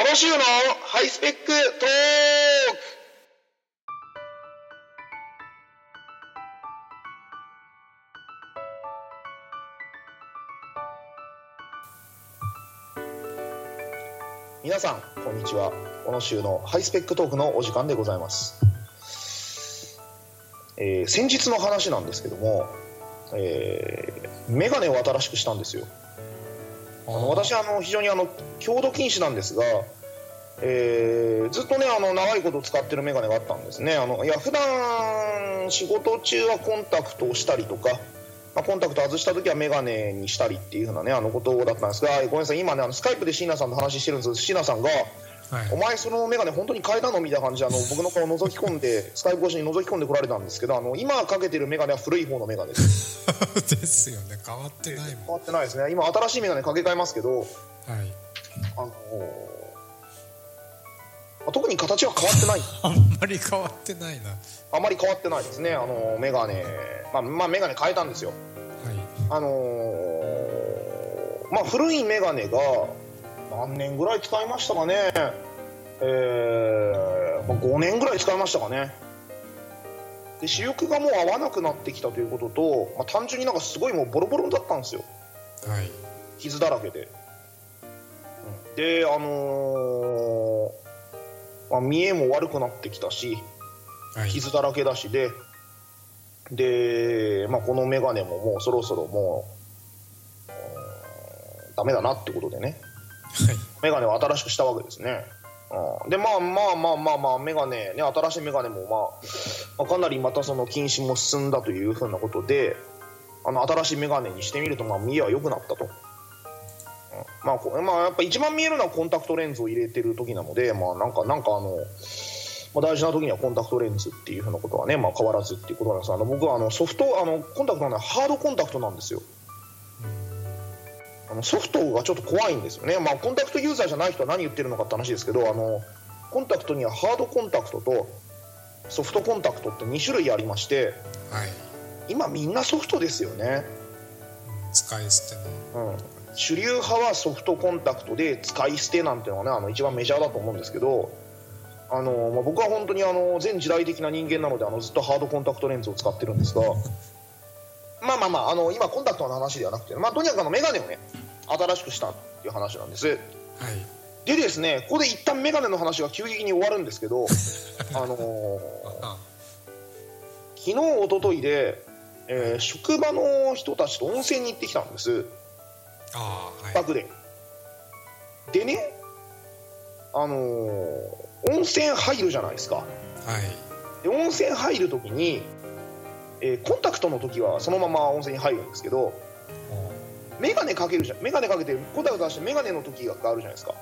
おのしゅうのハイスペックトーク。皆さんこんにちは。おのしゅうのハイスペックトークのお時間でございます、えー先日の話なんですけども、えー、メガネを新しくしたんですよ。あの私あの非常にあの強度禁止なんですが、えーずっとねあの長いこと使ってる眼鏡があったんですね。あのいや普段仕事中はコンタクトをしたりとか、まあ、コンタクト外した時は眼鏡にしたりっていうふうなねあのことだったんですがごめんなさい。今ねあのスカイプで椎名さんと話してるんですが椎名さんがはい。お前その眼鏡本当に変えたの？みたいな感じであの 僕の顔を覗き込んでスカイプ越しに覗き込んでこられたんですけどあの今かけてる眼鏡は古い方の眼鏡です。ですよね。変わってない変もん。わってないですね。今新しい眼鏡かけ替えますけどはい。あのーまあ特に形は変わってない。あんまり変わってないな。はあまり変わってないですね。あの眼鏡まあまあ眼鏡変えたんですよ。い。あのーまあ古い眼鏡が何年ぐらい使いましたかね？えーまあ、5年ぐらい使いましたかね。で視力がもう合わなくなってきたということと、まあ、単純になんかすごいもうボロボロだったんですよ。はい。傷だらけで、うん。であのーまあ、見えも悪くなってきたしはい。傷だらけだしで。で、まあ、この眼鏡ももうそろそろもううんダメだなってことでね。はい 眼鏡を新しくしたわけですね。うん。でまあまあまあまあまあ眼鏡ね新しい眼鏡も、まあ、まあかなりまたその禁止も進んだというふうなことであの新しい眼鏡にしてみるとまあ見えは良くなったと、うん。まあこまあやっぱ一番見えるのはコンタクトレンズを入れてる時なのでまあなんかなんかあの、まあ、大事な時にはコンタクトレンズっていうふうなことはね、まあ、変わらずっていうことなんです。あの僕はあのソフトあのコンタクトはハードコンタクトなんですよ。あのソフトがちょっと怖いんですよね、まあ、コンタクトユーザーじゃない人は何言ってるのかって話ですけどあのコンタクトにはハードコンタクトとソフトコンタクトって2種類ありましてはい。今みんなソフトですよね、使い捨ての。うん、主流派はソフトコンタクトで使い捨てなんていうのがねあの一番メジャーだと思うんですけどあの、まあ、僕は本当にあの全時代的な人間なのであのずっとハードコンタクトレンズを使ってるんですがまあまあまああの今コンタクトの話ではなくて、まあ、とにかくあの眼鏡をね新しくしたっていう話なんです。はい。でですねここで一旦眼鏡の話が急激に終わるんですけど あのーあ昨日一昨日で、えー職場の人たちと温泉に行ってきたんです。あはい。近くで。でねあのー温泉入るじゃないですか。はい。で温泉入る時に、えーコンタクトの時はそのまま温泉に入るんですけど眼鏡かけるじゃん眼鏡かけてコンタクト出して眼鏡の時があるじゃないですか。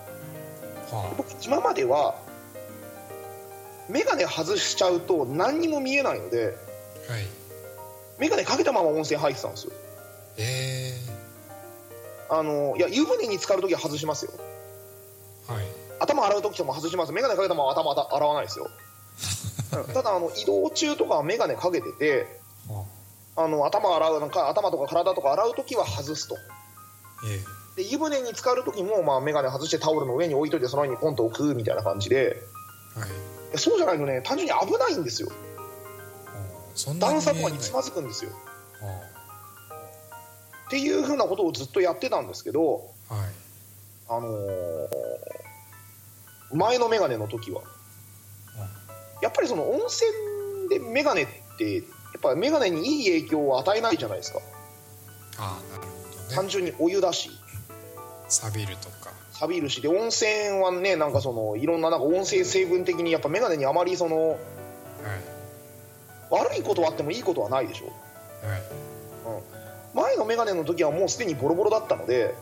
は僕今までは眼鏡外しちゃうと何にも見えないのであはい。眼鏡かけたまま温泉入ってたんですよ。えあのいや湯船に浸かるときは外しますよ。ー、はい。頭洗うときも外します。眼鏡かけたまま頭洗わないですよ。うん。ただあの移動中とかは眼鏡かけててはあの頭洗うなんか頭とか体とか洗うときは外すと。えで湯船に浸かるときも、まあ、眼鏡外してタオルの上に置いといてその上にポンと置くみたいな感じで。ー、はい。そうじゃないとね単純に危ないんですよ。段差とかにつまずくんですよ。あっていうふうなことをずっとやってたんですけどはい。あのー前のメガネの時は。やっぱりその温泉でメガネってやっぱりメガネにいい影響を与えないじゃないですか。ああなるほどね。単純にお湯だし。錆びるとか。錆びるし。で温泉はねなんかそのいろんななんか温泉成分的にやっぱメガネにあまりそのはい。悪いことはあってもいいことはないでしょ。はい。前のメガネの時はもうすでにボロボロだったので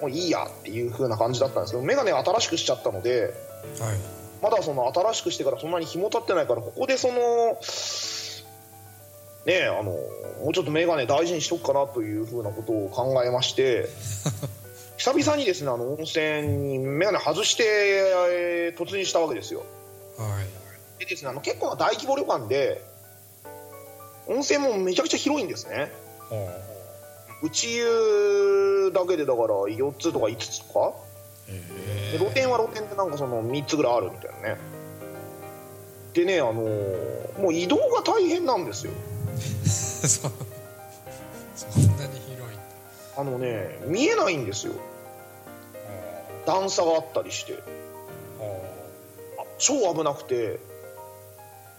もういいやっていう風な感じだったんですけどメガネを新しくしちゃったのでうんはい。まだその新しくしてからそんなに日も経ってないからここでそのねえあのもうちょっとメガネ大事にしとくかなというふうなことを考えまして 久々にですねあの温泉にメガネ外して、えー突入したわけですよ。はい。でですねあの結構な大規模旅館で温泉もめちゃくちゃ広いんですね。は内湯だけでだから4つとか5つとか？ええで露店は露店でなんかその3つぐらいあるみたいなね。でねあのーもう移動が大変なんですよ そう。そんなに広い。あのね見えないんですよ。段差があったりして。あ超危なくて。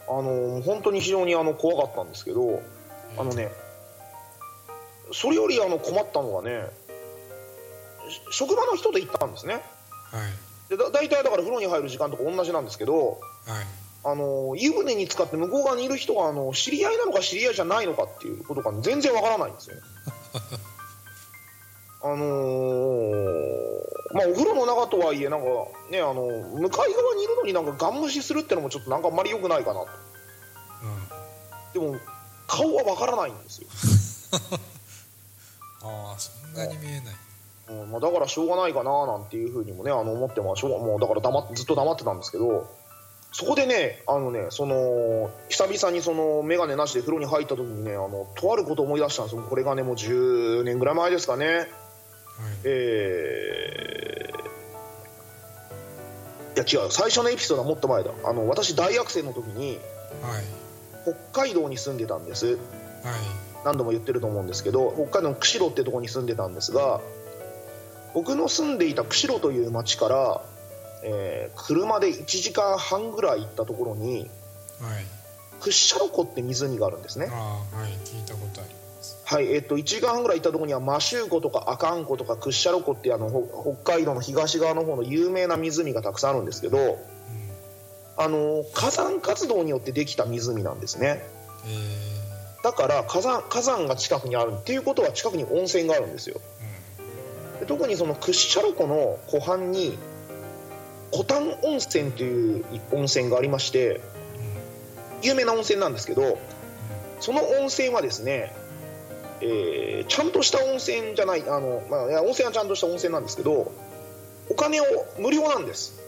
あのー本当に非常にあの怖かったんですけどあのねそれよりあの困ったのがねし職場の人で行ったんですね。はい。でだ大体だから風呂に入る時間とか同じなんですけどはいあの湯船に浸かって向こう側にいる人があの知り合いなのか知り合いじゃないのかっていうことが全然わからないんですよね。あのーまあお風呂の中とはいえなんかねあの向かい側にいるのになんかガン無視するってのもちょっとなんかあんまり良くないかなと。うん。でも顔はわからないんですよ、ああそんなに見えない。うん。まあ、だからしょうがないかななんていうふうにもねあの思ってまあしょうがもうだから黙ずっと黙ってたんですけどそこでねあのねその久々にその眼鏡なしで風呂に入った時にねあのとあることを思い出したんですよ。これがねもう10年ぐらい前ですかね。はい。えーいや違う。最初のエピソードはもっと前だ。あの私大学生の時にはい。北海道に住んでたんです。はい。何度も言ってると思うんですけど北海道の釧路ってとこに住んでたんですが僕の住んでいた釧路という町から、えー車で1時間半ぐらい行ったところにはい。屈斜路湖って湖があるんですね。はい。聞いたことあります。はいえっと1時間半ぐらい行ったところには摩周湖とか阿寒湖とか屈斜路湖ってあのほ北海道の東側の方の有名な湖がたくさんあるんですけどうん。あの火山活動によってできた湖なんですね。えだから火山火山が近くにあるっていうことは近くに温泉があるんですよ。ーで特にその屈斜路湖の湖畔に古丹温泉という温泉がありましてうんうん有名な温泉なんですけどその温泉はですね、えーちゃんとした温泉じゃないあの、まあ、温泉はちゃんとした温泉なんですけどお金を無料なんです。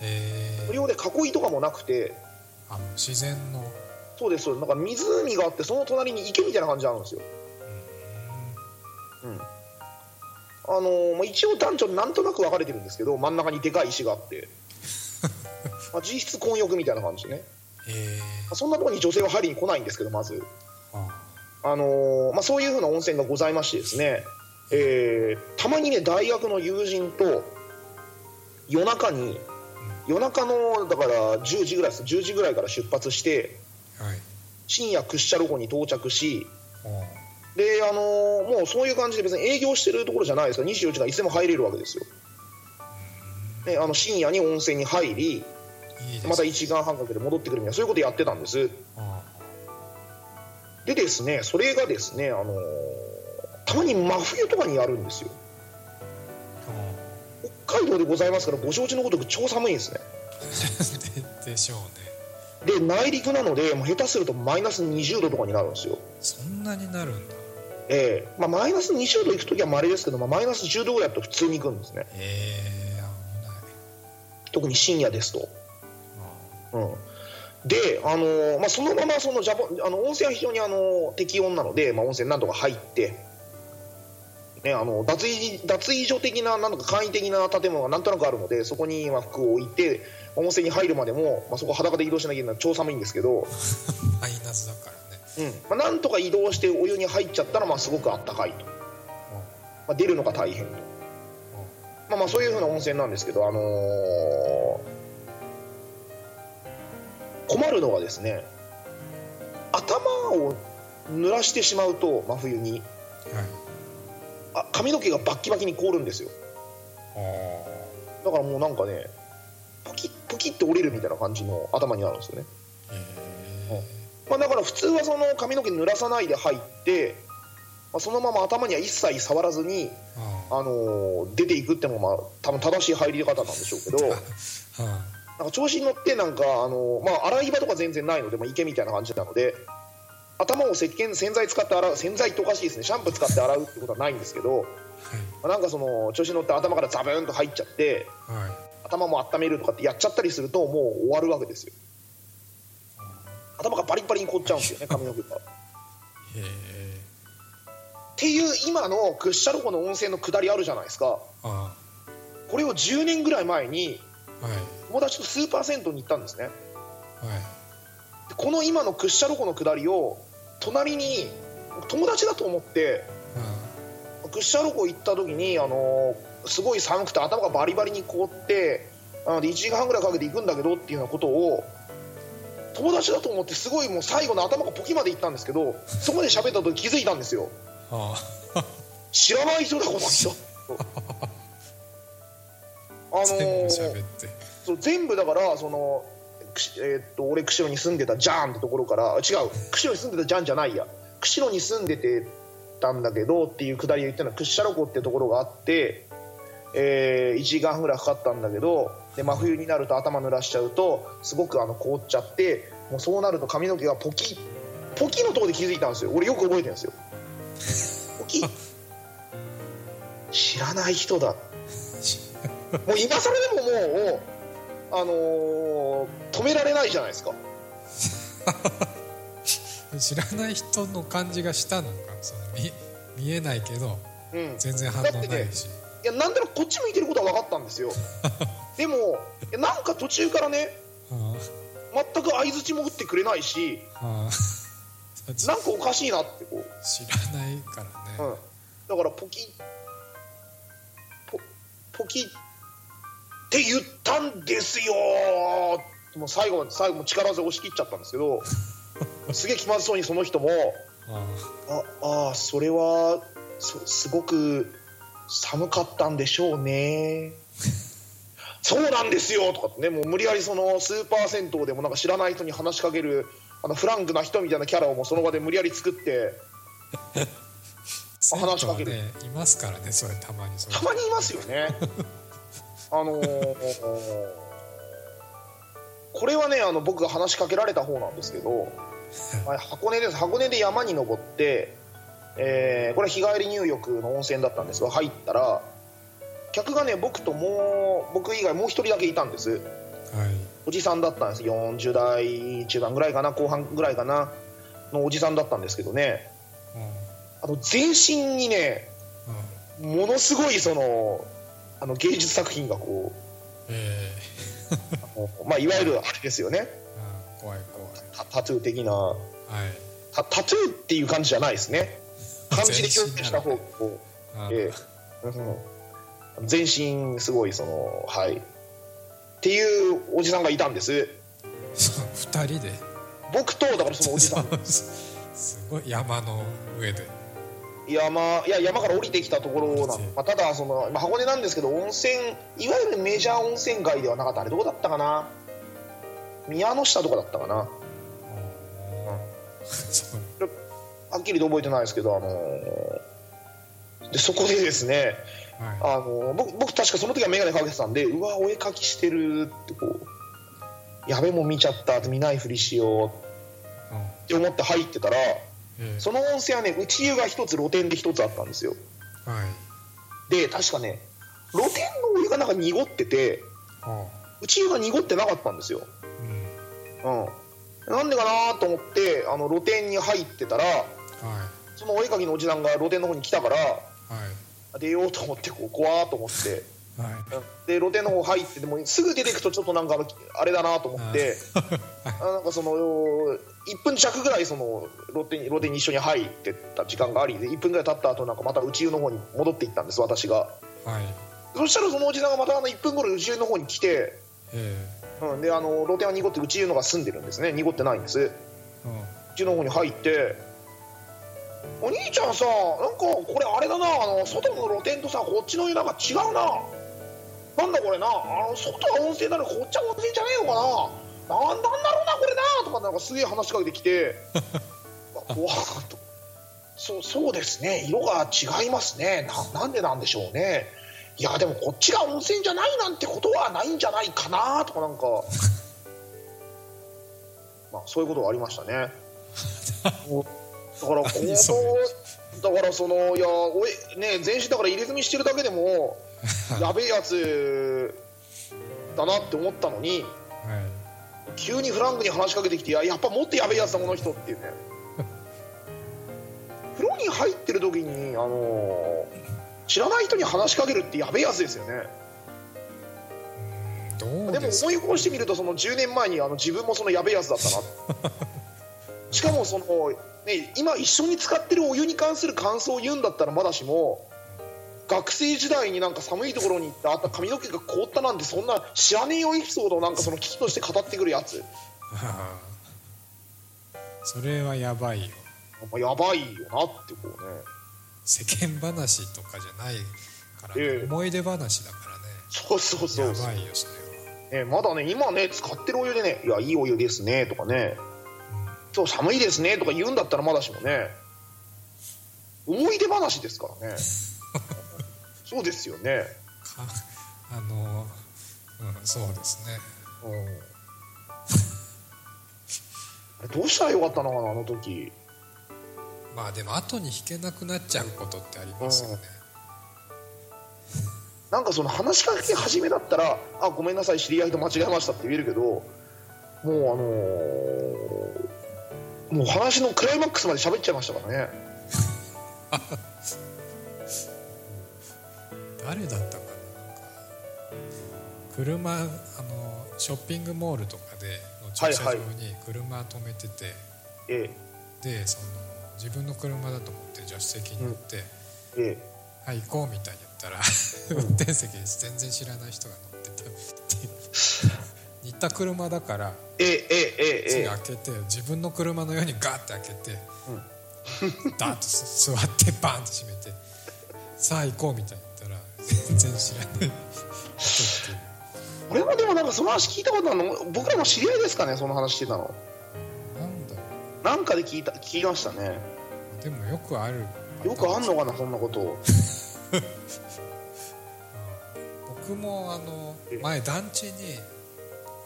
えー。無料で囲いとかもなくて。あもう自然の。そうですそうです。なんか湖があってその隣に池みたいな感じなんですよ、うんあのーまあ、一応男女なんとなく分かれてるんですけど真ん中にでかい石があって、まあ、実質混浴みたいな感じね。えまあそんなところに女性は入りに来ないんですけどまず、ーあ。あのーまあ、そういうふうな温泉がございましてですね、えーたまにね大学の友人と夜中に夜中のだから10時ぐらいです。10時ぐらいから出発してはい。深夜屈斜路湖に到着しあであのーもうそういう感じで別に営業してるところじゃないですか。ら24時間いつでも入れるわけですよ、ね、あの深夜に温泉に入りまた1時間半かけて戻ってくるみたいなそういうことやってたんです。あでですねそれがですね、あのーたまに真冬とかにやるんですよ。あ北海道でございますからご承知のごとく超寒いんですね。で でしょうね。で内陸なのでもう下手するとマイナス20度とかになるんですよ。そんなになるんだええ。まあ、マイナス20度行く時は稀ですけど、まあ、マイナス10度ぐらいだと普通に行くんですね。えー、危ない。特に深夜ですと。あうん。で、あのーまあ、そのままそのジャポあの温泉は非常に、あのー適温なので、まあ、温泉なんとか入って、ね、あの脱衣脱衣所的ななんとか簡易的な建物がなんとなくあるのでそこにまあ服を置いて温泉に入るまでも、まあ、そこ裸で移動しなきゃいけない超寒いんですけど、マイナスだから。ねうん。まあ、なんとか移動してお湯に入っちゃったらまあすごくあったかいと、まあ、出るのが大変と、まあ、まあそういうふうな温泉なんですけど、あのー困るのがですね頭を濡らしてしまうと真冬に。はい。あ髪の毛がバッキバキに凍るんですよ。あだからもうなんかねポキッポキッて折れるみたいな感じの頭になるんですよね、えまあ、だから普通はその髪の毛濡らさないで入って、まあ、そのまま頭には一切触らずに、ー、ああのー出ていくってのもまあ多分正しい入り方なんでしょうけど なんか調子に乗ってなんか、あのまあ、洗い場とか全然ないので、まあ、池みたいな感じなので頭を石鹸洗剤使って洗う洗剤っておかしいですね。シャンプー使って洗うってことはないんですけど、まあなんかその調子に乗って頭からザブーンと入っちゃってはいはい。頭も温めるとかってやっちゃったりするともう終わるわけですよ頭がバリッバリに凍っちゃうんですよね髪の毛が。っへえ。ていう今の屈斜路湖の温泉の下りあるじゃないですか。あこれを10年ぐらい前にはい。友達とスーパー銭湯に行ったんですね。はい。でこの今の屈斜路湖の下りを隣に友達だと思って屈斜路湖行った時にあのすごい寒くて頭がバリバリに凍ってあので1時間半ぐらいかけて行くんだけどっていうようなことを友達だと思ってすごいもう最後の頭がポキまで行ったんですけどそこで喋った時気づいたんですよ。あ知らない人だこの人あのー喋って。そう全部だからその、えーっと俺釧路に住んでたジャーンってところからあ違う釧路に住んでたジャンじゃないや。釧路に住んでてたんだけどっていうくだりを言ったのは屈斜路湖ってところがあって、え1時間半ぐらいかかったんだけどで真冬になると頭濡らしちゃうとすごくあの凍っちゃってもうそうなると髪の毛がポキポキのところで気づいたんですよ。俺よく覚えてるんですよ。ポキ。知らない人だ。もう今更でももうあのー止められないじゃないですか。知らない人の感じがしたのか。その見見えないけどうん。全然反応ないし、いやなんとなくこっち向いてることは分かったんですよ。でもなんか途中からねあ全く相づちも打ってくれないしなんかおかしいなってこう、知らないからね、うん、だからポキポポキって言ったんですよもう最後まで最後も力強押し切っちゃったんですけど すげえ気まずそうにその人もああそれはそすごく寒かったんでしょうね。そうなんですよとかってねもう無理やりそのスーパー銭湯でもなんか知らない人に話しかけるあのフランクな人みたいなキャラをもうその場で無理やり作ってあ 話しかける。ねいますからねそれたまにたまにいますよね。あのーこれはねあの僕が話しかけられた方なんですけどまあ 箱根です。箱根で山に登って、えーこれ日帰り入浴の温泉だったんですが入ったら客がね僕ともう僕以外もう一人だけいたんです。はい。おじさんだったんです。40代中盤ぐらいかな後半ぐらいかなのおじさんだったんですけどね。あの全身にねうん。うんものすごいそのあの芸術作品がこええう あのまあいわゆるあれですよね。あ怖い怖い。タタトゥー的な。はい。タタトゥーっていう感じじゃないですね漢字で表現した方がこうあえ。全身すごいそのはい。っていうおじさんがいたんです。そう二人で。僕とだからそのおじさん。すごい山の上で。山いや山から降りてきたところなの。降りて、まあ、ただその、まあ、箱根なんですけど温泉いわゆるメジャー温泉街ではなかったあれどこだったかな？宮の下とかだったかな。そうはっきりと覚えてないですけどあのーでそこでですねはあのー僕僕確かその時は眼鏡かけてたんでうわお絵描きしてるってこうやべもう見ちゃった見ないふりしよういうんって思って入ってたらええ。その温泉はね内湯が一つ露天で一つあったんですよ。はい。で確かね露天のお湯がなんか濁っててあ内湯が濁ってなかったんですよ。うん。うん。なんでかなと思ってあの露天に入ってたらはいそのお絵描きのおじさんが露天の方に来たからはい。出ようと思ってこう怖ーと思って。はい。で露天の方入ってでもすぐ出てくとちょっとなんかあれだなと思って。あなんかその1分弱ぐらいその露天に露天に一緒に入ってった時間がありで1分ぐらい経った後なんかまた内湯の方に戻っていったんです私が。はい。そしたらそのおじさんがまたあの1分後に内湯の方に来て、えうん、であの露天は濁って内湯のが住んでるんですね。濁ってないんです。えうん。内の方に入って「お兄ちゃんさなんかこれあれだなあの外の露天とさこっちの湯なんか違うな。なんだこれなあの外は温泉なのにこっちは温泉じゃねえのかな。なんなんだろうなこれな」とかなんかすげえ話しかけてきて。わ怖っと。そうそうですね色が違いますね。ななんでなんでしょうね。いやでもこっちが温泉じゃないなんてことはないんじゃないかなとかなんか。まあそういうことがありましたね だからこ何 それうだからそのいやおいね全身だから入れ墨してるだけでも やべえやつだなって思ったのにはい急にフランクに話しかけてきていややっぱもっとやべえやつだこの人っていうね。風呂に入ってる時にあの知らない人に話しかけるってやべえやつですよね。でもです思い起こしてみるとその10年前にあの自分もそのやべえやつだったなしかもその、ね、今一緒に使ってるお湯に関する感想を言うんだったらまだしも学生時代になんか寒いところに行ってあった髪の毛が凍ったなんてそんな知らねえよエピソードをなんかその危機として語ってくるやつ。それはやばいよ。まあやばいよなってこうね。世間話とかじゃないから、ね。ええ。思い出話だからそうそうそうねやばいよそれは。ね、まだね今ね使ってるお湯でね「いやいいお湯ですね」とかね「今日寒いですね」とか言うんだったらまだしもね思い出話ですからね。そうですよね。かあのうんそうですね。うん。あれどうしたらよかったのかなあの時。まあでも後に引けなくなっちゃうことってありますよね。なんかその話しかけ始めだったら「あごめんなさい知り合いと間違えました」って言えるけどもうあのーもう話のクライマックスまで喋っちゃいましたからね。誰だったかな。車あのショッピングモールとかでの駐車場はいに車止めてて、えでその自分の車だと思って助手席に乗ってええ「はい行こう」みたいに言ったら運転席に全然知らない人が乗ってたっていう似た車だからええええ。え開けて自分の車のようにガーって開けて、ダーッと座ってバーンと閉めて「さあ行こう」みたいに言ったら全然知らない俺もでもなんかその話聞いたことあるの？僕らの知り合いですかね？その話してたの。なんだろなんかで聞いた聞きましたね。うでもよくあるよくあんのかな？そんなこと。僕もあのえ。前団地に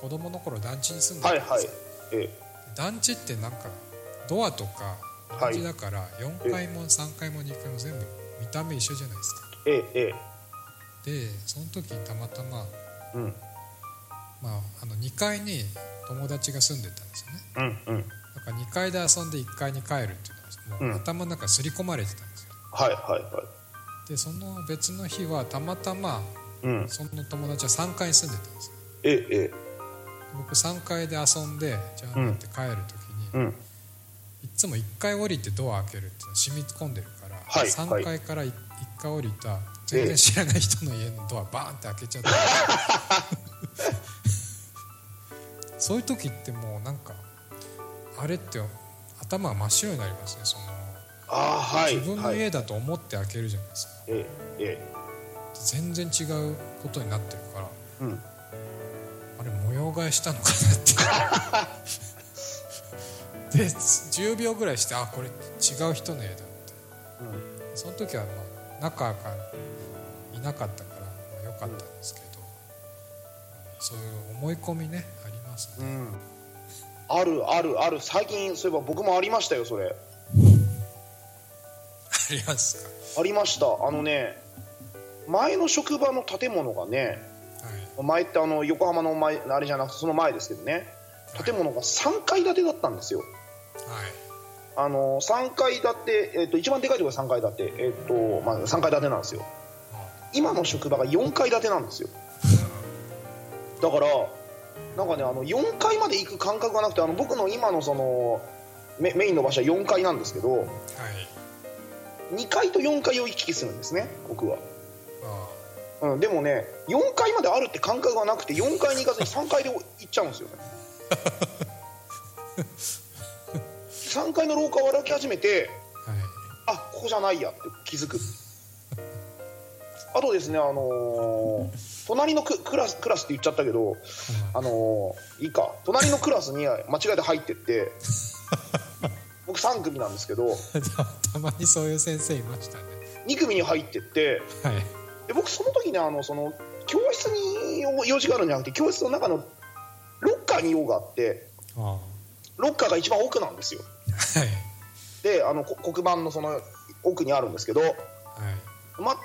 子供の頃団地に住んではいはいたんですよ、え団地ってなんかドアとか同じだから4階も3階も2階も全部見た目一緒じゃないですか。ええええ。でその時たまたま、うん。まあ、あの2階に友達が住んでたんですよね。うんうん。だから2階で遊んで1階に帰るっていうのはもううん。頭の中刷り込まれてたんですよ。はいはいはでその別の日はたまたまいうん。その友達は3階に住んでたんですよ。えええ僕3階で遊んでじゃあなって帰る時に、えうん。いっつも1階降りてドア開けるっていうのは染み込んでるから、はい3階から 1, 階降りた全然知らない人の家のドア バーンって開けちゃって、そういう時ってもうなんかあれって頭が真っ白になりますねそのああはい自分のはい家だと思って開けるじゃないですか、えええ全然違うことになってるからえうんあれ模様替えしたのかなって。で10秒ぐらいしてあこれ違う人の家だって。その時はまあ中がいなかったから、まあ、良かったんですけど、そういう思い込みねありますね、うん。あるあるある。最近そういえば僕もありましたよそれ。ありますか？ありました。あのね前の職場の建物がねはい前ってあの横浜の前あれじゃなくてその前ですけどね。建物が3階建てだったんですよ。はい。あの3階建て、えっと一番でかいところが3階建て、えっとまあ、3階建てなんですよ。今の職場が4階建てなんですよ。だからなんかねあの4階まで行く感覚がなくてあの僕の今のそのメメインの場所は4階なんですけどはい。2階と4階を行き来するんですね僕は、あうん、でもね4階まであるって感覚がなくて4階に行かずに3階で行っちゃうんですよね。3階の廊下を歩き始めてあはい。あここじゃないやって気づく。あとですねあのー隣のククラスクラスって言っちゃったけどあのーいいか。隣のクラスに間違えて入ってって 僕3組なんですけど。たまにそういう先生いましたね。2組に入ってってはいで僕その時ねあのその教室に用事があるんじゃなくて教室の中のロッカーに用があってあロッカーが一番奥なんですよ。あはい。であのこ黒板のその奥にあるんですけどはい。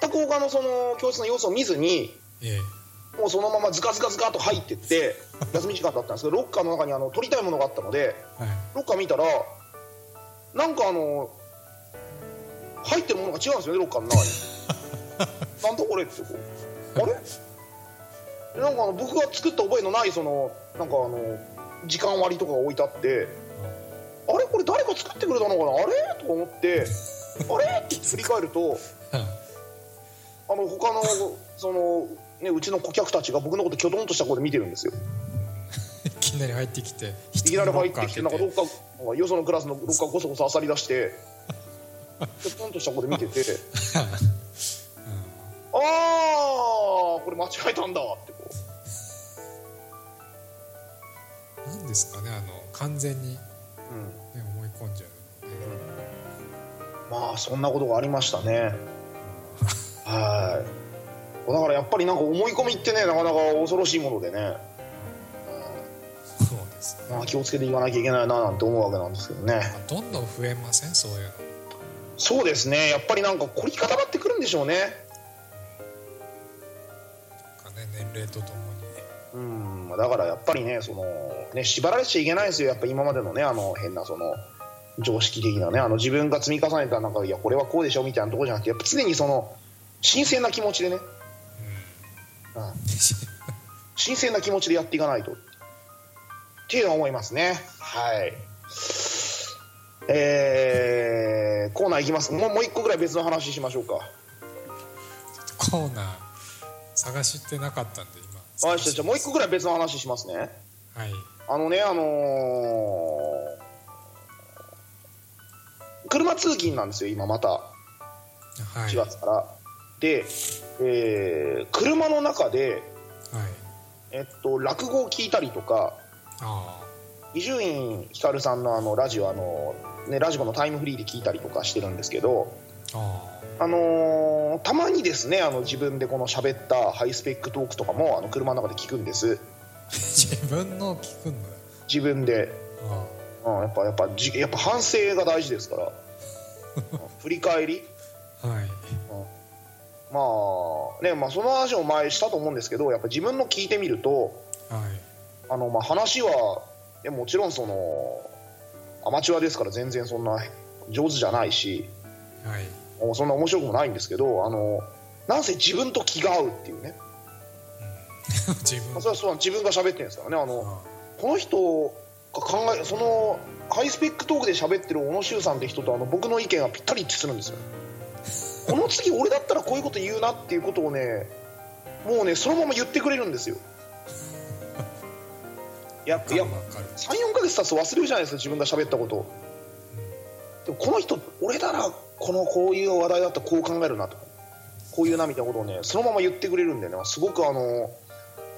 全く他のその教室の様子を見ずにええ。もうそのままズカズカズカと入ってって 休み時間だったんですけどロッカーの中にあの取りたいものがあったのではい。ロッカー見たらなんかあの入ってるものが違うんですよねロッカーの中に なんだこれってこう。あれ？なんかあの僕が作った覚えのないそのなんかあの時間割とかが置いてあってあれ？これ誰か作ってくれたのかな？あれ？とか思ってあれ？って振り返ると あの他のその、ね、うちの顧客たちが僕のこときょとんとした声で見てるんですよ。いきなり入ってきていきなり入ってきてなんかどどっかなんかよそのクラスのどっかごそごそあさり出してきょとんとした声で見てて ああこれ間違えたんだ。ってこなんですかねあの完全に、ね、う、うん、思い込んじゃう。のねまあそんなことがありましたね。はい。だからやっぱりなんか思い込みってねなかなか恐ろしいものでね、そうですね。まあ、気をつけていかなきゃいけないななんて思うわけなんですけどね。どんどん増えません？そういうの。そうですね。やっぱりなんか凝り固まってくるんでしょうね齢とともに。うん。だからやっぱりねそのね縛られちゃいけないですよ。やっぱ今までのねあの変なその常識的なねあの自分が積み重ねたなんかいやこれはこうでしょみたいなところじゃなくてやっぱ常にその新鮮な気持ちでね、うん。新鮮な気持ちでやっていかないと。っていうのは思いますね。はい。えー、コーナーいきます。もうもう一個ぐらい別の話しましょうか。コーナー探してなかったんで今。わかりましたじゃあもう一個ぐらい別の話しますね。はい。あのねあのー車通勤なんですよ今また。はい。4月から、で、えー車の中ではい。えっと落語を聞いたりとかあ伊集院光さんのあのラジオあの、ね、ラジコのタイムフリーで聞いたりとかしてるんですけど、あああのーたまにですねあの自分でこの喋ったハイスペックトークとかもあの車の中で聞くんです。あ 自分の聞くんだよ。自分で、あうん、やっぱやっぱじやっぱ反省が大事ですから。うん振り返り。あはい。まあねまあその話を前したと思うんですけどやっぱ自分の聞いてみるとはい。あのまあ話はえもちろんそのアマチュアですから全然そんな上手じゃないし。はいそんな面白くもないんですけどあのなんせ自分と気が合うっていうね、自分。まあ、それはそう自分が喋ってるんですからね。あのあこの人が考えそのハイスペックトークで喋ってるおのしゅうさんって人とあの僕の意見がぴったり一致するんですよ。この次俺だったらこういうこと言うなっていうことをねもうねそのまま言ってくれるんですよ。いやいやわかる34ヶ月経つと忘れるじゃないですか自分が喋ったことをでもこの人俺ならこのこういう話題だったらこう考えるなと。かこういうなみたいなことをねそのまま言ってくれるんでね。すごくあの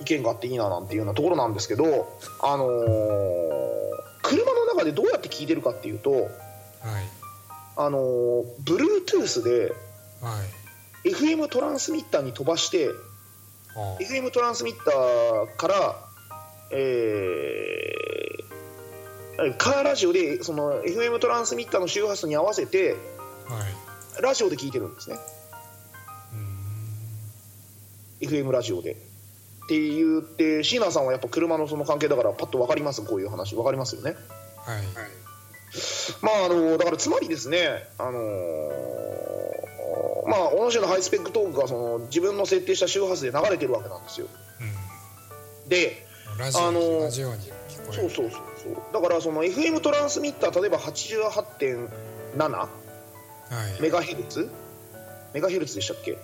意見があっていいななんていうようなところなんですけどあのー車の中でどうやって聞いてるかっていうとはい。あのー Bluetooth ではい。FM トランスミッターに飛ばしてあ FM トランスミッターから、えーカーラジオでその FM トランスミッターの周波数に合わせてあはい。ラジオで聞いてるんですね。FM ラジオで。って言って椎名さんはやっぱ車のその関係だからパッと分かりますこういう話。分かりますよね。はい。まああのだからつまりですねあのーまあ同じようなハイスペックトークがその自分の設定した周波数で流れてるわけなんですよ。でうんラジオあのーそうそうそうそうだからその FM トランスミッター例えば88.7はい。メガヘルツ？メガヘルツでしたっけ？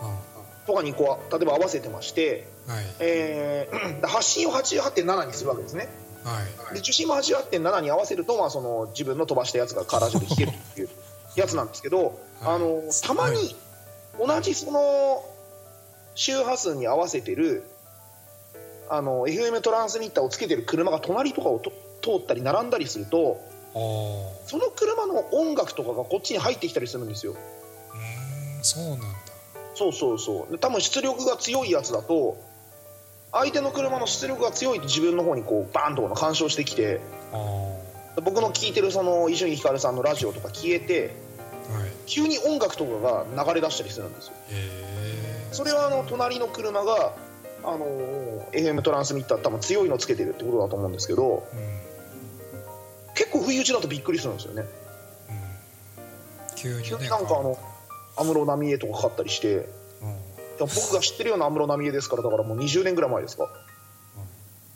あとかにこう例えば合わせてまして、はい。えー 発信を88.7にするわけですね。はい。で受信も88.7に合わせると、まあ、その自分の飛ばしたやつがカーラジオで聞けるという やつなんですけど、あのたまに同じその周波数に合わせてるあの FM トランスミッターをつけてる車が隣とかをと通ったり並んだりするとその車の音楽とかがこっちに入ってきたりするんですよ。うーんそうなんだ。そうそうそう。で多分出力が強いやつだと相手の車の出力が強いと自分の方にこうバーンとこの干渉してきて僕の聞いてるその伊集院光さんのラジオとか消えてはい。急に音楽とかが流れ出したりするんですよ。それはあの隣の車があの FM トランスミッター多分強いのつけてるってことだと思うんですけどうん。うん結構不意打ちだとびっくりするんですよね。急にね。急になんかあの安室奈美恵とかかかったりしてうん。僕が知ってるような安室奈美恵ですからだからもう20年ぐらい前ですか、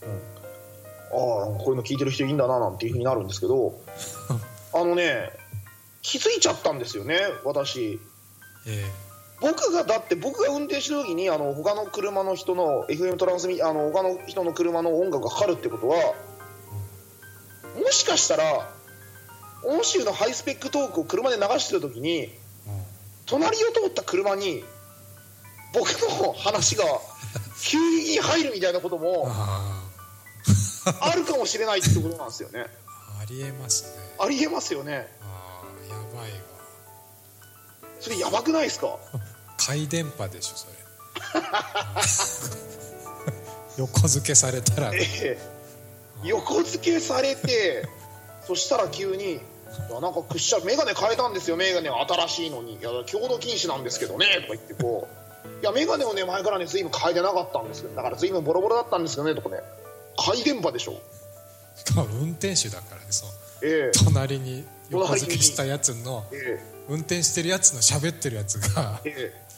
うん。ああこういうの聞いてる人いいんだななんていうふうになるんですけど あのね気づいちゃったんですよね私。え僕がだって僕が運転してる時にあの他の車の人の FM トランスミあの他の人の車の音楽がかかるってことはもしかしたら音州のハイスペックトークを車で流してる時に隣を通った車に僕の話が急に入るみたいなこともああるかもしれないってことなんですよね。あありえますね。ありえますよね。ああやばいわ。それやばくないですか？回電波でしょそれ。横付けされたら。ええ。横付けされて そしたら急に「いやなんかくっしゃ眼鏡変えたんですよ眼鏡新しいのに。いや共同禁止なんですけどね」とか言ってこう「いや眼鏡をね前からね随分変えてなかったんですけどだから随分ボロボロだったんですよね」とかね。怪電波でしょ。しかも運転手だからねそう。ええ。隣に横付けしたやつのえ運転してるやつの喋ってるやつがえええ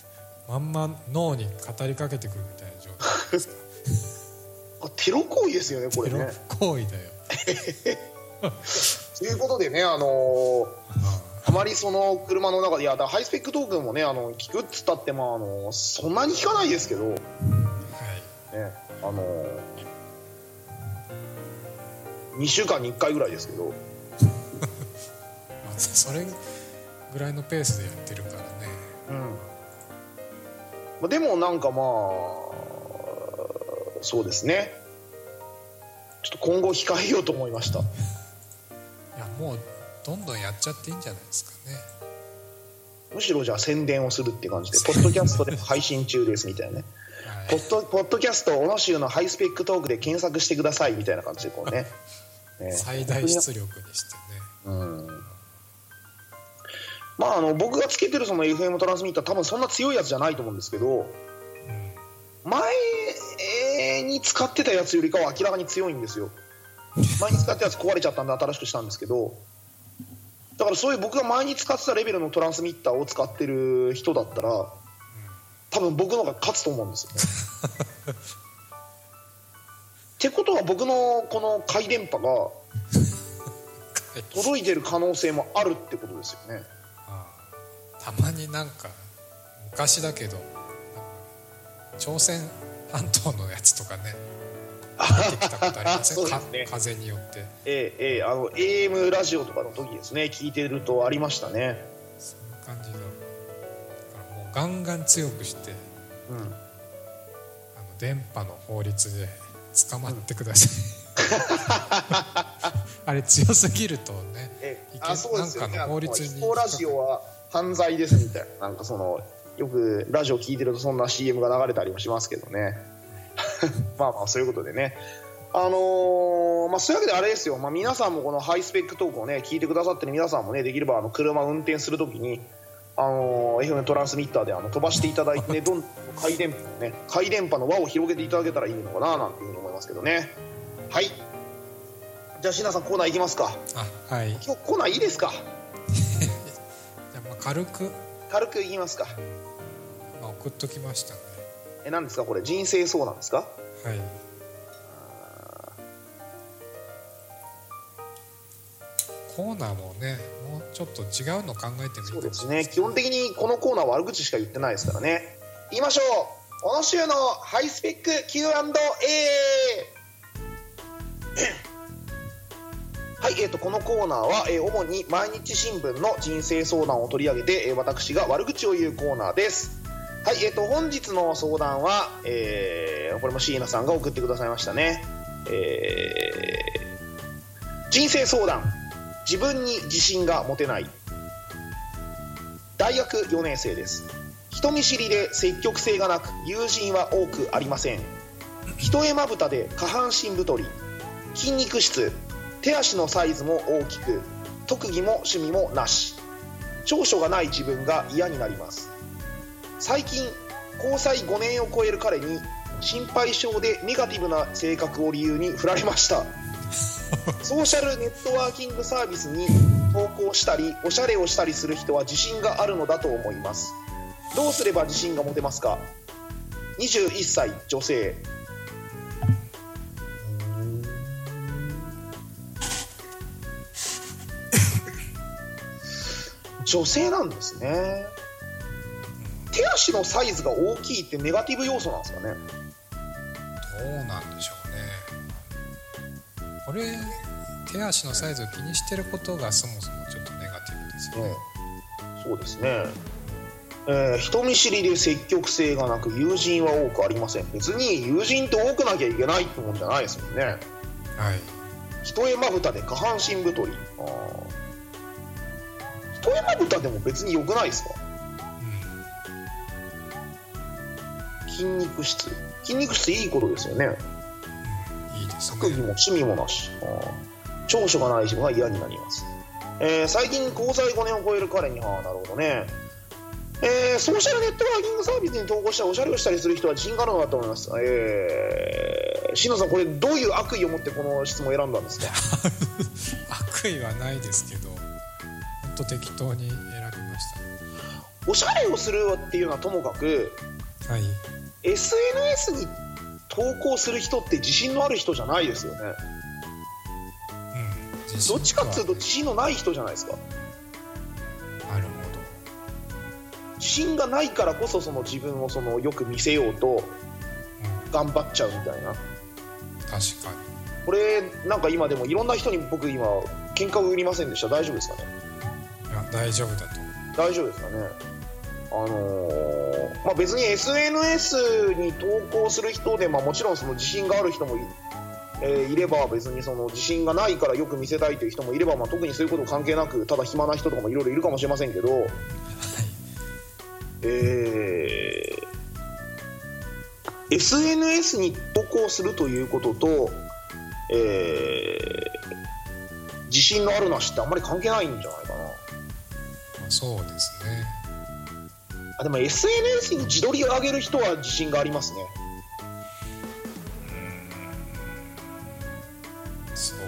まんま脳に語りかけてくるみたいな状態。ですかあテロ行為ですよねこれテロね行為だよ。ということでねあのーあまりその車の中でいやハイスペックトークもねあの聞くっつったってまああのそんなに聞かないですけど。ねはい。あの2週間に1回ぐらいですけど。まあ、それぐらいのペースでやってるからね。うん。まあでもなんかまあそうですね。ちょっと今後控えようと思いました。いやもうどんどんやっちゃっていいんじゃないですかね。むしろじゃあ宣伝をするって感じでポッドキャストで配信中ですみたいな。ねはい。ポッドポッドキャストおのしゅうのハイスペックトークで検索してくださいみたいな感じでこうね。ね 最大出力にしてね。うんまああの僕がつけてるその FM トランスミッター多分そんな強いやつじゃないと思うんですけどうん前に使ってたやつよりかは明らかに強いんですよ。前に使ってたやつ壊れちゃったんで新しくしたんですけどだからそういう僕が前に使ってたレベルのトランスミッターを使ってる人だったら多分僕の方が勝つと思うんですよ。ね ってことは僕のこの回電波が届いてる可能性もあるってことですよねたまになんか昔だけど朝鮮半島のやつとかね出てきたことありません？ね。風によって。ええええあの AM ラジオとかの時ですね聞いてるとありましたね。そういう感じだ。だからもうガンガン強くしてうん。あの電波の法律で捕まってください、あれ強すぎるとね いけえあそうですよね。なんかの法律にラジオは犯罪ですみたいな。なんかそのよくラジオ聞いてるとそんな CM が流れたりもしますけどね。まあまあそういうことでね。あのーまあそういうわけであれですよ、まあ、皆さんもこのハイスペックトークをね聞いてくださってる皆さんもねできればあの車を運転するときにあのー FM トランスミッターであの飛ばしていただいてね どんどん回電波のね回電波の輪を広げていただけたらいいのかななんていうふうに思いますけどね。はい。じゃあ椎名さんコーナーいきますか。あはい。じ今日コーナーいいですか？軽く、軽くいきますか。まあ、送っときましたんえ何ですかこれ？人生相談ですか？ではい。コーナーもねもうちょっと違うの考えてもいいかもしれない。そうですね。基本的にこのコーナーは悪口しか言ってないですからね。言いましょう。この週のハイスペック Q&A はい、えー、とこのコーナーは、えー主に毎日新聞の人生相談を取り上げて、えー私が悪口を言うコーナーです。はい、えー、と本日の相談は、えーこれも椎名さんが送ってくださいましたね、えー人生相談。自分に自信が持てない。大学4年生です。人見知りで積極性がなく友人は多くありません。一重まぶたで下半身太り。筋肉質。手足のサイズも大きく特技も趣味もなし。長所がない自分が嫌になります。最近交際5年を超える彼に心配性でネガティブな性格を理由に振られました。ソーシャルネットワーキングサービスに投稿したりおしゃれをしたりする人は自信があるのだと思います。どうすれば自信が持てますか？21歳女性女性なんですね。手足のサイズが大きいってネガティブ要素なんですかね。どうなんでしょうね。これ手足のサイズを気にしてることがそもそもちょっとネガティブですよね、そうですね、えー人見知りで積極性がなく友人は多くありません。別に友人って多くなきゃいけないってもんじゃないですもんね。はい。一重まぶたで下半身太り。あー一重まぶたでも別に良くないですか？う筋肉質。筋肉質いいことですよね。ん、うん、いいです特技もね趣味もなし。あー。長所がない自分は嫌になります、えー最近交際5年を超える彼にはあなるほどね。えーソーシャルネットワーキングサービスに投稿したりおしゃれをしたりする人は自信があるのだと思います。えー、篠さん、これどういう悪意を持ってこの質問を選んだんですか？悪意はないですけど本当適当に選びましおしゃれをするっていうのはともかく、たはい。SNS に投稿する人って自信のある人じゃないですよね。うん。自どっちかっていうとと自信のない人じゃないですか。なるほ自信がないからこそその自分をそのよく見せようとど、うん、頑張っちゃうみたいな。確かこれなんか今でもいろんな人に僕今喧嘩を売りませんでした。大丈夫ですかね？大丈夫だと。大丈夫ですかね。あのーまあ、別に SNS に投稿する人で、まあ、もちろんその自信がある人もい,、えーいれば別にその自信がないからよく見せたいという人もいれば、まあ、特にそういうこと関係なくただ暇な人とかもいろいろいるかもしれませんけど、えー SNS に投稿するということと、えー自信のあるなしってあんまり関係ないんじゃない？そうですね。あでも SNS に自撮りを上げる人は自信がありますね。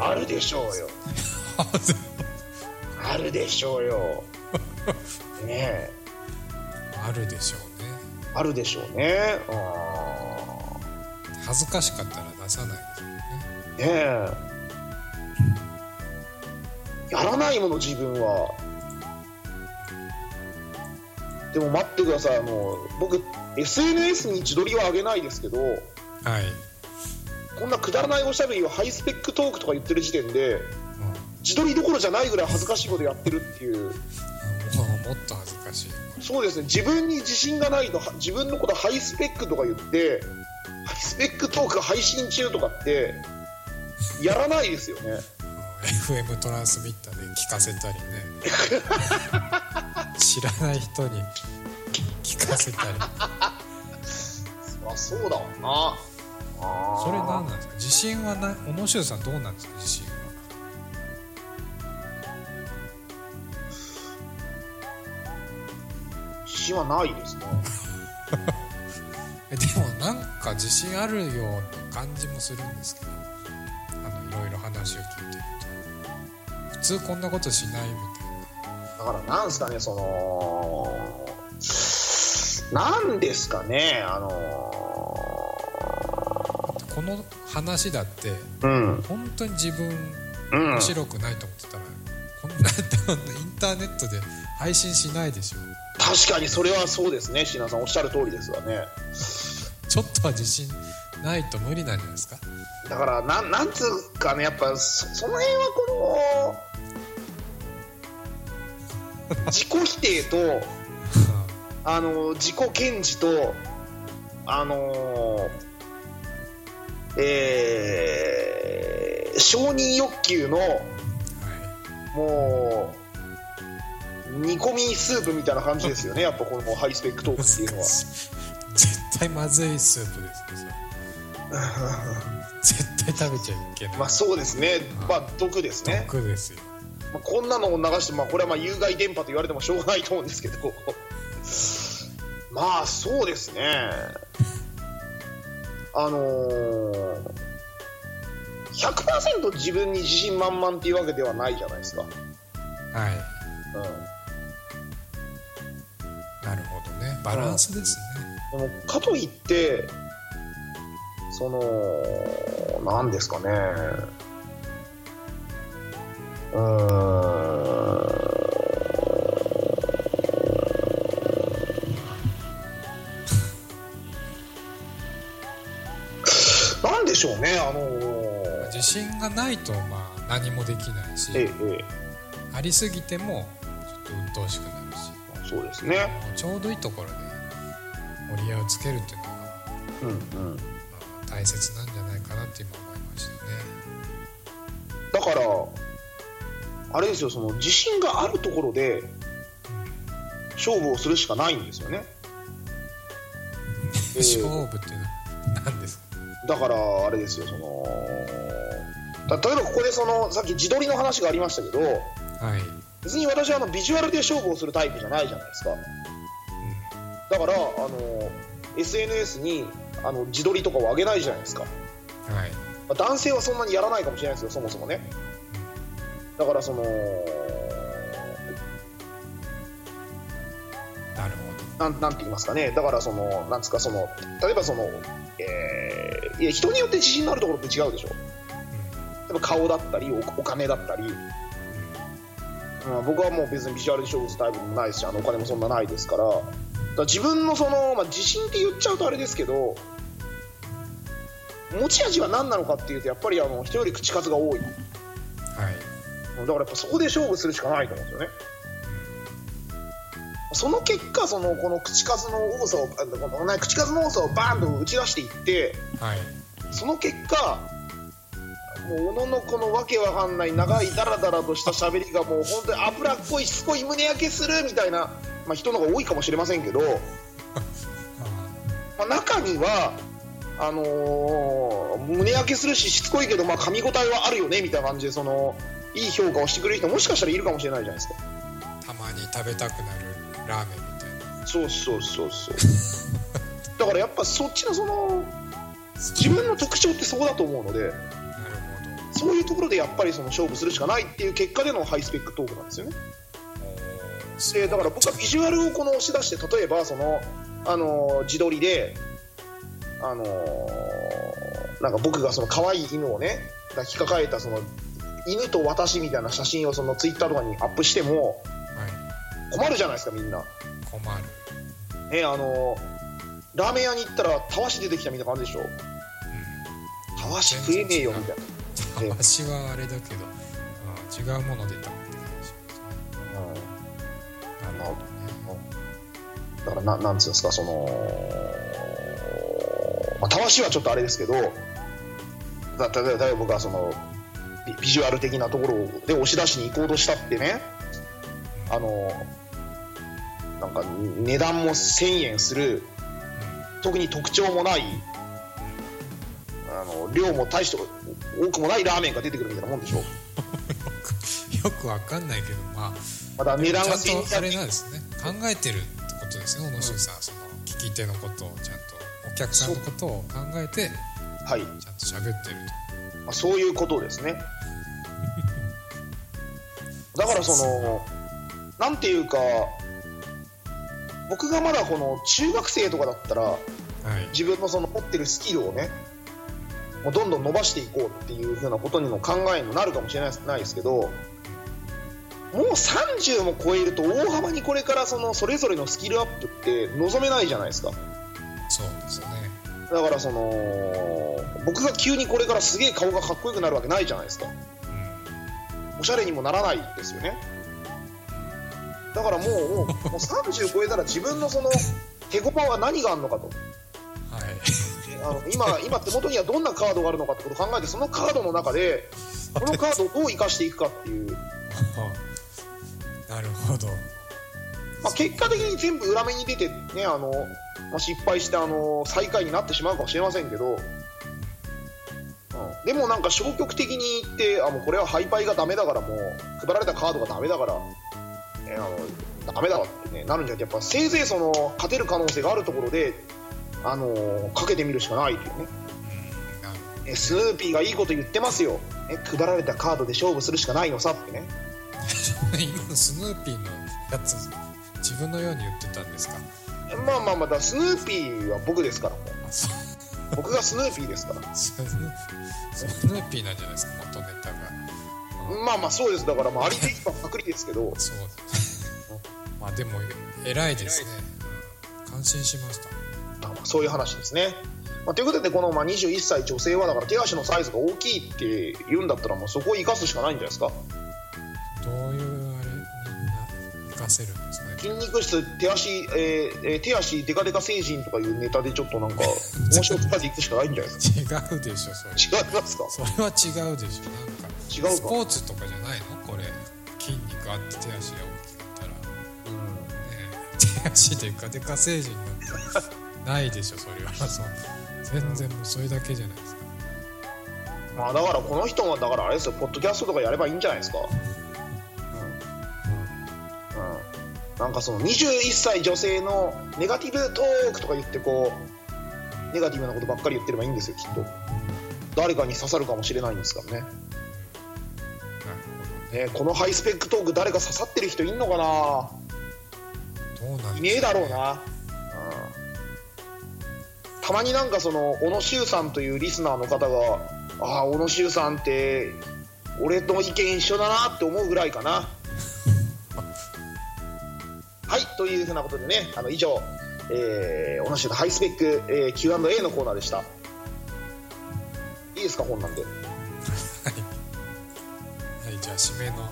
あるでしょうよ。あるでしょうよ。ねえ。あるでしょうね。あるでしょうね。あ恥ずかしかったら出さないですよね。ーねえ。やらないもの自分はでも待ってくださいあの僕 SNS に自撮りは上げないですけどはい。こんなくだらないおしゃべりをハイスペックトークとか言ってる時点でうん自撮りどころじゃないぐらい恥ずかしいことやってるっていう。もっと恥ずかしい。そうですね。自分に自信がないとは自分のことハイスペックとか言ってハイスペックトーク配信中とかってやらないですよね。うん。FM トランスミッターで聞かせたりね 知らない人に聞かせたり。あそうだわな。それ何なんですか？自信はない。小野修さんどうなんですか？自信は。自信はないですね。えでもなんか自信あるような感じもするんですけど。あのいろいろ話を聞いてると。普通こんなことしないみたいだからなんですかねそのなんですかねあのなこの話だってうん。本当に自分うん。面白くないと思ってたら、こんなインターネットで配信しないでしょ。確かにそれはそうですね椎名さんおっしゃる通りですわね。ちょっとは自信ないと無理なんじゃないですか。だからなんなんつうかねやっぱそその辺はこの 自己否定とあの自己顕示とあのえー承認欲求のはいもう煮込みスープみたいな感じですよね。やっぱこのハイスペックトークっていうのは。絶対まずいスープですね 絶対食べちゃいけない。まあそうですね。まあ毒ですね、毒ですよまあ、こんなのを流して、まあ、これはまあ有害電波と言われてもしょうがないと思うんですけど。まあそうですね。あのー、100%自分に自信満々っていうわけではないじゃないですか、はい。うん、なるほどね。バランスですね。でもかといってその何ですかねうーん。なんでしょうねあの自信がないとまあ何もできないし、えええありすぎてもちょっと鬱陶しくなるし。えそうですね。ちょうどいいところで折り合いをつけるっていうのが、うんうん。まあ、大切なんじゃないかなって今思いましたね。だからあれですよその自信があるところで勝負をするしかないんですよね、えー勝負っていうのは何ですか？だからあれですよそのた例えばここでそのさっき自撮りの話がありましたけどはい、別に私はあのビジュアルで勝負をするタイプじゃないじゃないですか。だからあの SNS にあの自撮りとかを上げないじゃないですか。うんはい。まあ男性はそんなにやらないかもしれないですよそもそもねだからそのなるほなんなんて言いますかね。だからそのなんですかその例えばその、えーいや人によって自信のあるところって違うでしょ。ど、例えば顔だったりおお金だったり、うん。僕はもう別にビジュアルで勝負するタイプもないですしあのお金もそんなないですから。だから自分のその、まあ、自信って言っちゃうとあれですけど持ち味は何なのかっていうとやっぱりあの人より口数が多いだからやっぱそこで勝負するしかないと思うんですよね。その結果そのこの口数の多さをあこの、ね、口数の多さをバーンと打ち出していってはい。その結果もうおののこのわけわかんない長いダラダラとした喋りがもう本当に脂っこいしつこい胸焼けするみたいな、まあ、人の方が多いかもしれませんけど、まあ、中にはあのー胸焼けするししつこいけどまあ噛み応えはあるよねみたいな感じでそのいい評価をしてくれる人もしかしたらいるかもしれないじゃないですか。たまに食べたくなるラーメンみたいな。そうそうそうそう。だからやっぱそっちのその自分の特徴ってそこだと思うのでそういうところでやっぱりその勝負するしかないっていう結果でのハイスペックトークなんですよね。どでだから僕はビジュアルをこの押し出して例えばその、あのー自撮りで、あのーなんか僕がその可愛い犬をね抱きかかえたその犬と私みたいな写真をそのツイッターとかにアップしてもはい困るじゃないですかみんな。困る。ねあのーラーメン屋に行ったらたわし出てきたみたいな感じでしょ。たわし食えねえよみたいな。たわしはあれだけど、あ違うもの出たって感じしますねうんなるほどねだからななんつうんですかその、まあ、たわしはちょっとあれですけどだ例えば僕はそのビビジュアル的なところで押し出しに行こうとしたってね。あのなんか値段も1000円する。特に特徴もない。あの量も大して多くもないラーメンが出てくるみたいなもんでしょ よくわかんないけどまあ。まだ値段がちゃんとあれ1200なんですね。考えてるってことですね小野修さん、その聞き手のことをちゃん。とお客さんのことを考えてはい、ちゃんと喋ってるまあ、そういうことですねだからそのなんていうか僕がまだこの中学生とかだったらとはい。自分のその持ってるスキルをねもうどんどん伸ばしていこうっていう風なことにも考えにもなるかもしれないないですけどもう30も超えると大幅にこれからそのそれぞれのスキルアップって望めないじゃないですか。そうですね。だからその僕が急にこれからすげえ顔がかっこよくなるわけないじゃないですかおしゃれにもならないですよね。だからもうもうもう30超えたら自分のその手駒は何があるのかと。はい。あの今今手元にはどんなカードがあるのかってことを考えてそのカードの中でこのカードをどう生かしていくかっていう、なるほど。まあ、結果的に全部裏目に出てねあの、まあ、失敗してあの最下位になってしまうかもしれませんけど、うん、でもなんか消極的に言ってあもうこれはハイパイがダメだからもう配られたカードがダメだから、ね、あのダメだわって、ね、なるんじゃなくてやっぱせいぜいその勝てる可能性があるところであのかけてみるしかないというね。ねスヌーピーがいいこと言ってますよ、ね、配られたカードで勝負するしかないのさってね。今 のスヌーピーのやつ自分のように言ってたんですか？まあまあまだスヌーピーは僕ですから。う僕がスヌーピーですから。スヌーピーなんじゃないですか元ネタが、うんまあまあそうです。だからまあありで言えばパクリですけど。そうまあでも偉いですね。うん感心しました。まあまあそういう話ですね、まあ、ということでこのまあ21歳女性はだから手足のサイズが大きいって言うんだったらもうそこを生かすしかないんじゃないですか。どういう活かせるんですかね筋肉質手足、えーえー手足デカデカ成人とかいうネタでちょっとなんか 面白くていくしかないんじゃないですか？違うでしょそれ。違いますか？それは違うでしょ。なんか違うか？スポーツとかじゃないの？これ。筋肉あって手足が大きかったら、ね。え、手足でかでか成人なんて。ないでしょそれは。そう全然もうそれだけじゃないですか。まあだからこの人もだからあれですよ。ポッドキャストとかやればいいんじゃないですか？なんかその21歳女性のネガティブトークとか言ってこうネガティブなことばっかり言ってればいいんですよきっと。誰かに刺さるかもしれないんですからね。なるほね。このハイスペックトーク誰か刺さってる人いんのかな？どどうなね。えだろうな、うん、たまになんかそのおのしゅうさんというリスナーの方がああおのしゅうさんって俺と意見一緒だなって思うぐらいかなというふうなことでねあの以上、えー、小野修のハイスペック、えー、Q&A のコーナーでした。いいですか本なんで。はい、はい、じゃあ締めの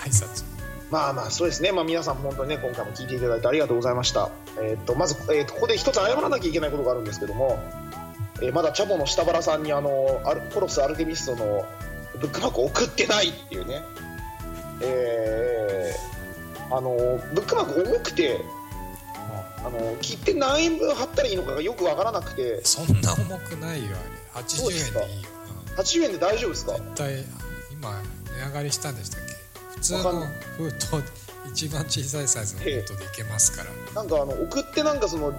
挨拶。まあまあそうですね、まあ、皆さん本当にね今回も聞いていただいてありがとうございました、えー、とまず、えー、とここで一つ謝らなきゃいけないことがあるんですけども、えーまだチャボの下原さんにあのアルコロス・アルテミストのブックマークを送ってないっていうね。えーあのブックマーク重くてあの切って何円分貼ったらいいのかがよくわからなくて。そんな重くないよあれ。80そうですか円でいいよ、80円で大丈夫ですか？うん、絶対今値上がりしたんでしたっけ？普通の封筒一番小さいサイズの封筒でいけますから。なんかあの送ってなんかその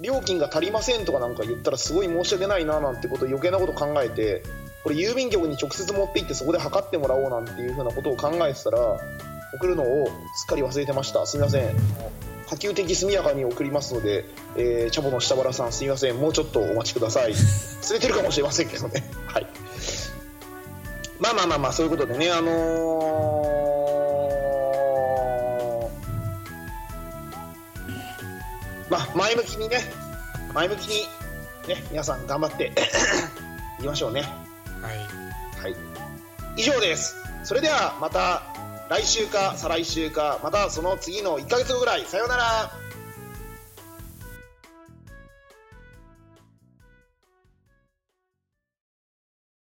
料金が足りませんとかなんか言ったらすごい申し訳ないななんてこと余計なこと考えてこれ郵便局に直接持って行ってそこで測ってもらおうなんていうふうなことを考えてたら送るのをすっかり忘れてました。すみません。波及的速やかに送りますので、えー、チャボの下原さんすみません。もうちょっとお待ちください。忘れてるかもしれませんけどね。はい。まあまあまあまあそういうことでねあのーまあ前向きにね前向きにね皆さん頑張って いきましょうね。はい。はい。以上です。それではまた来週か再来週かまたその次の1ヶ月後ぐらい。さようなら。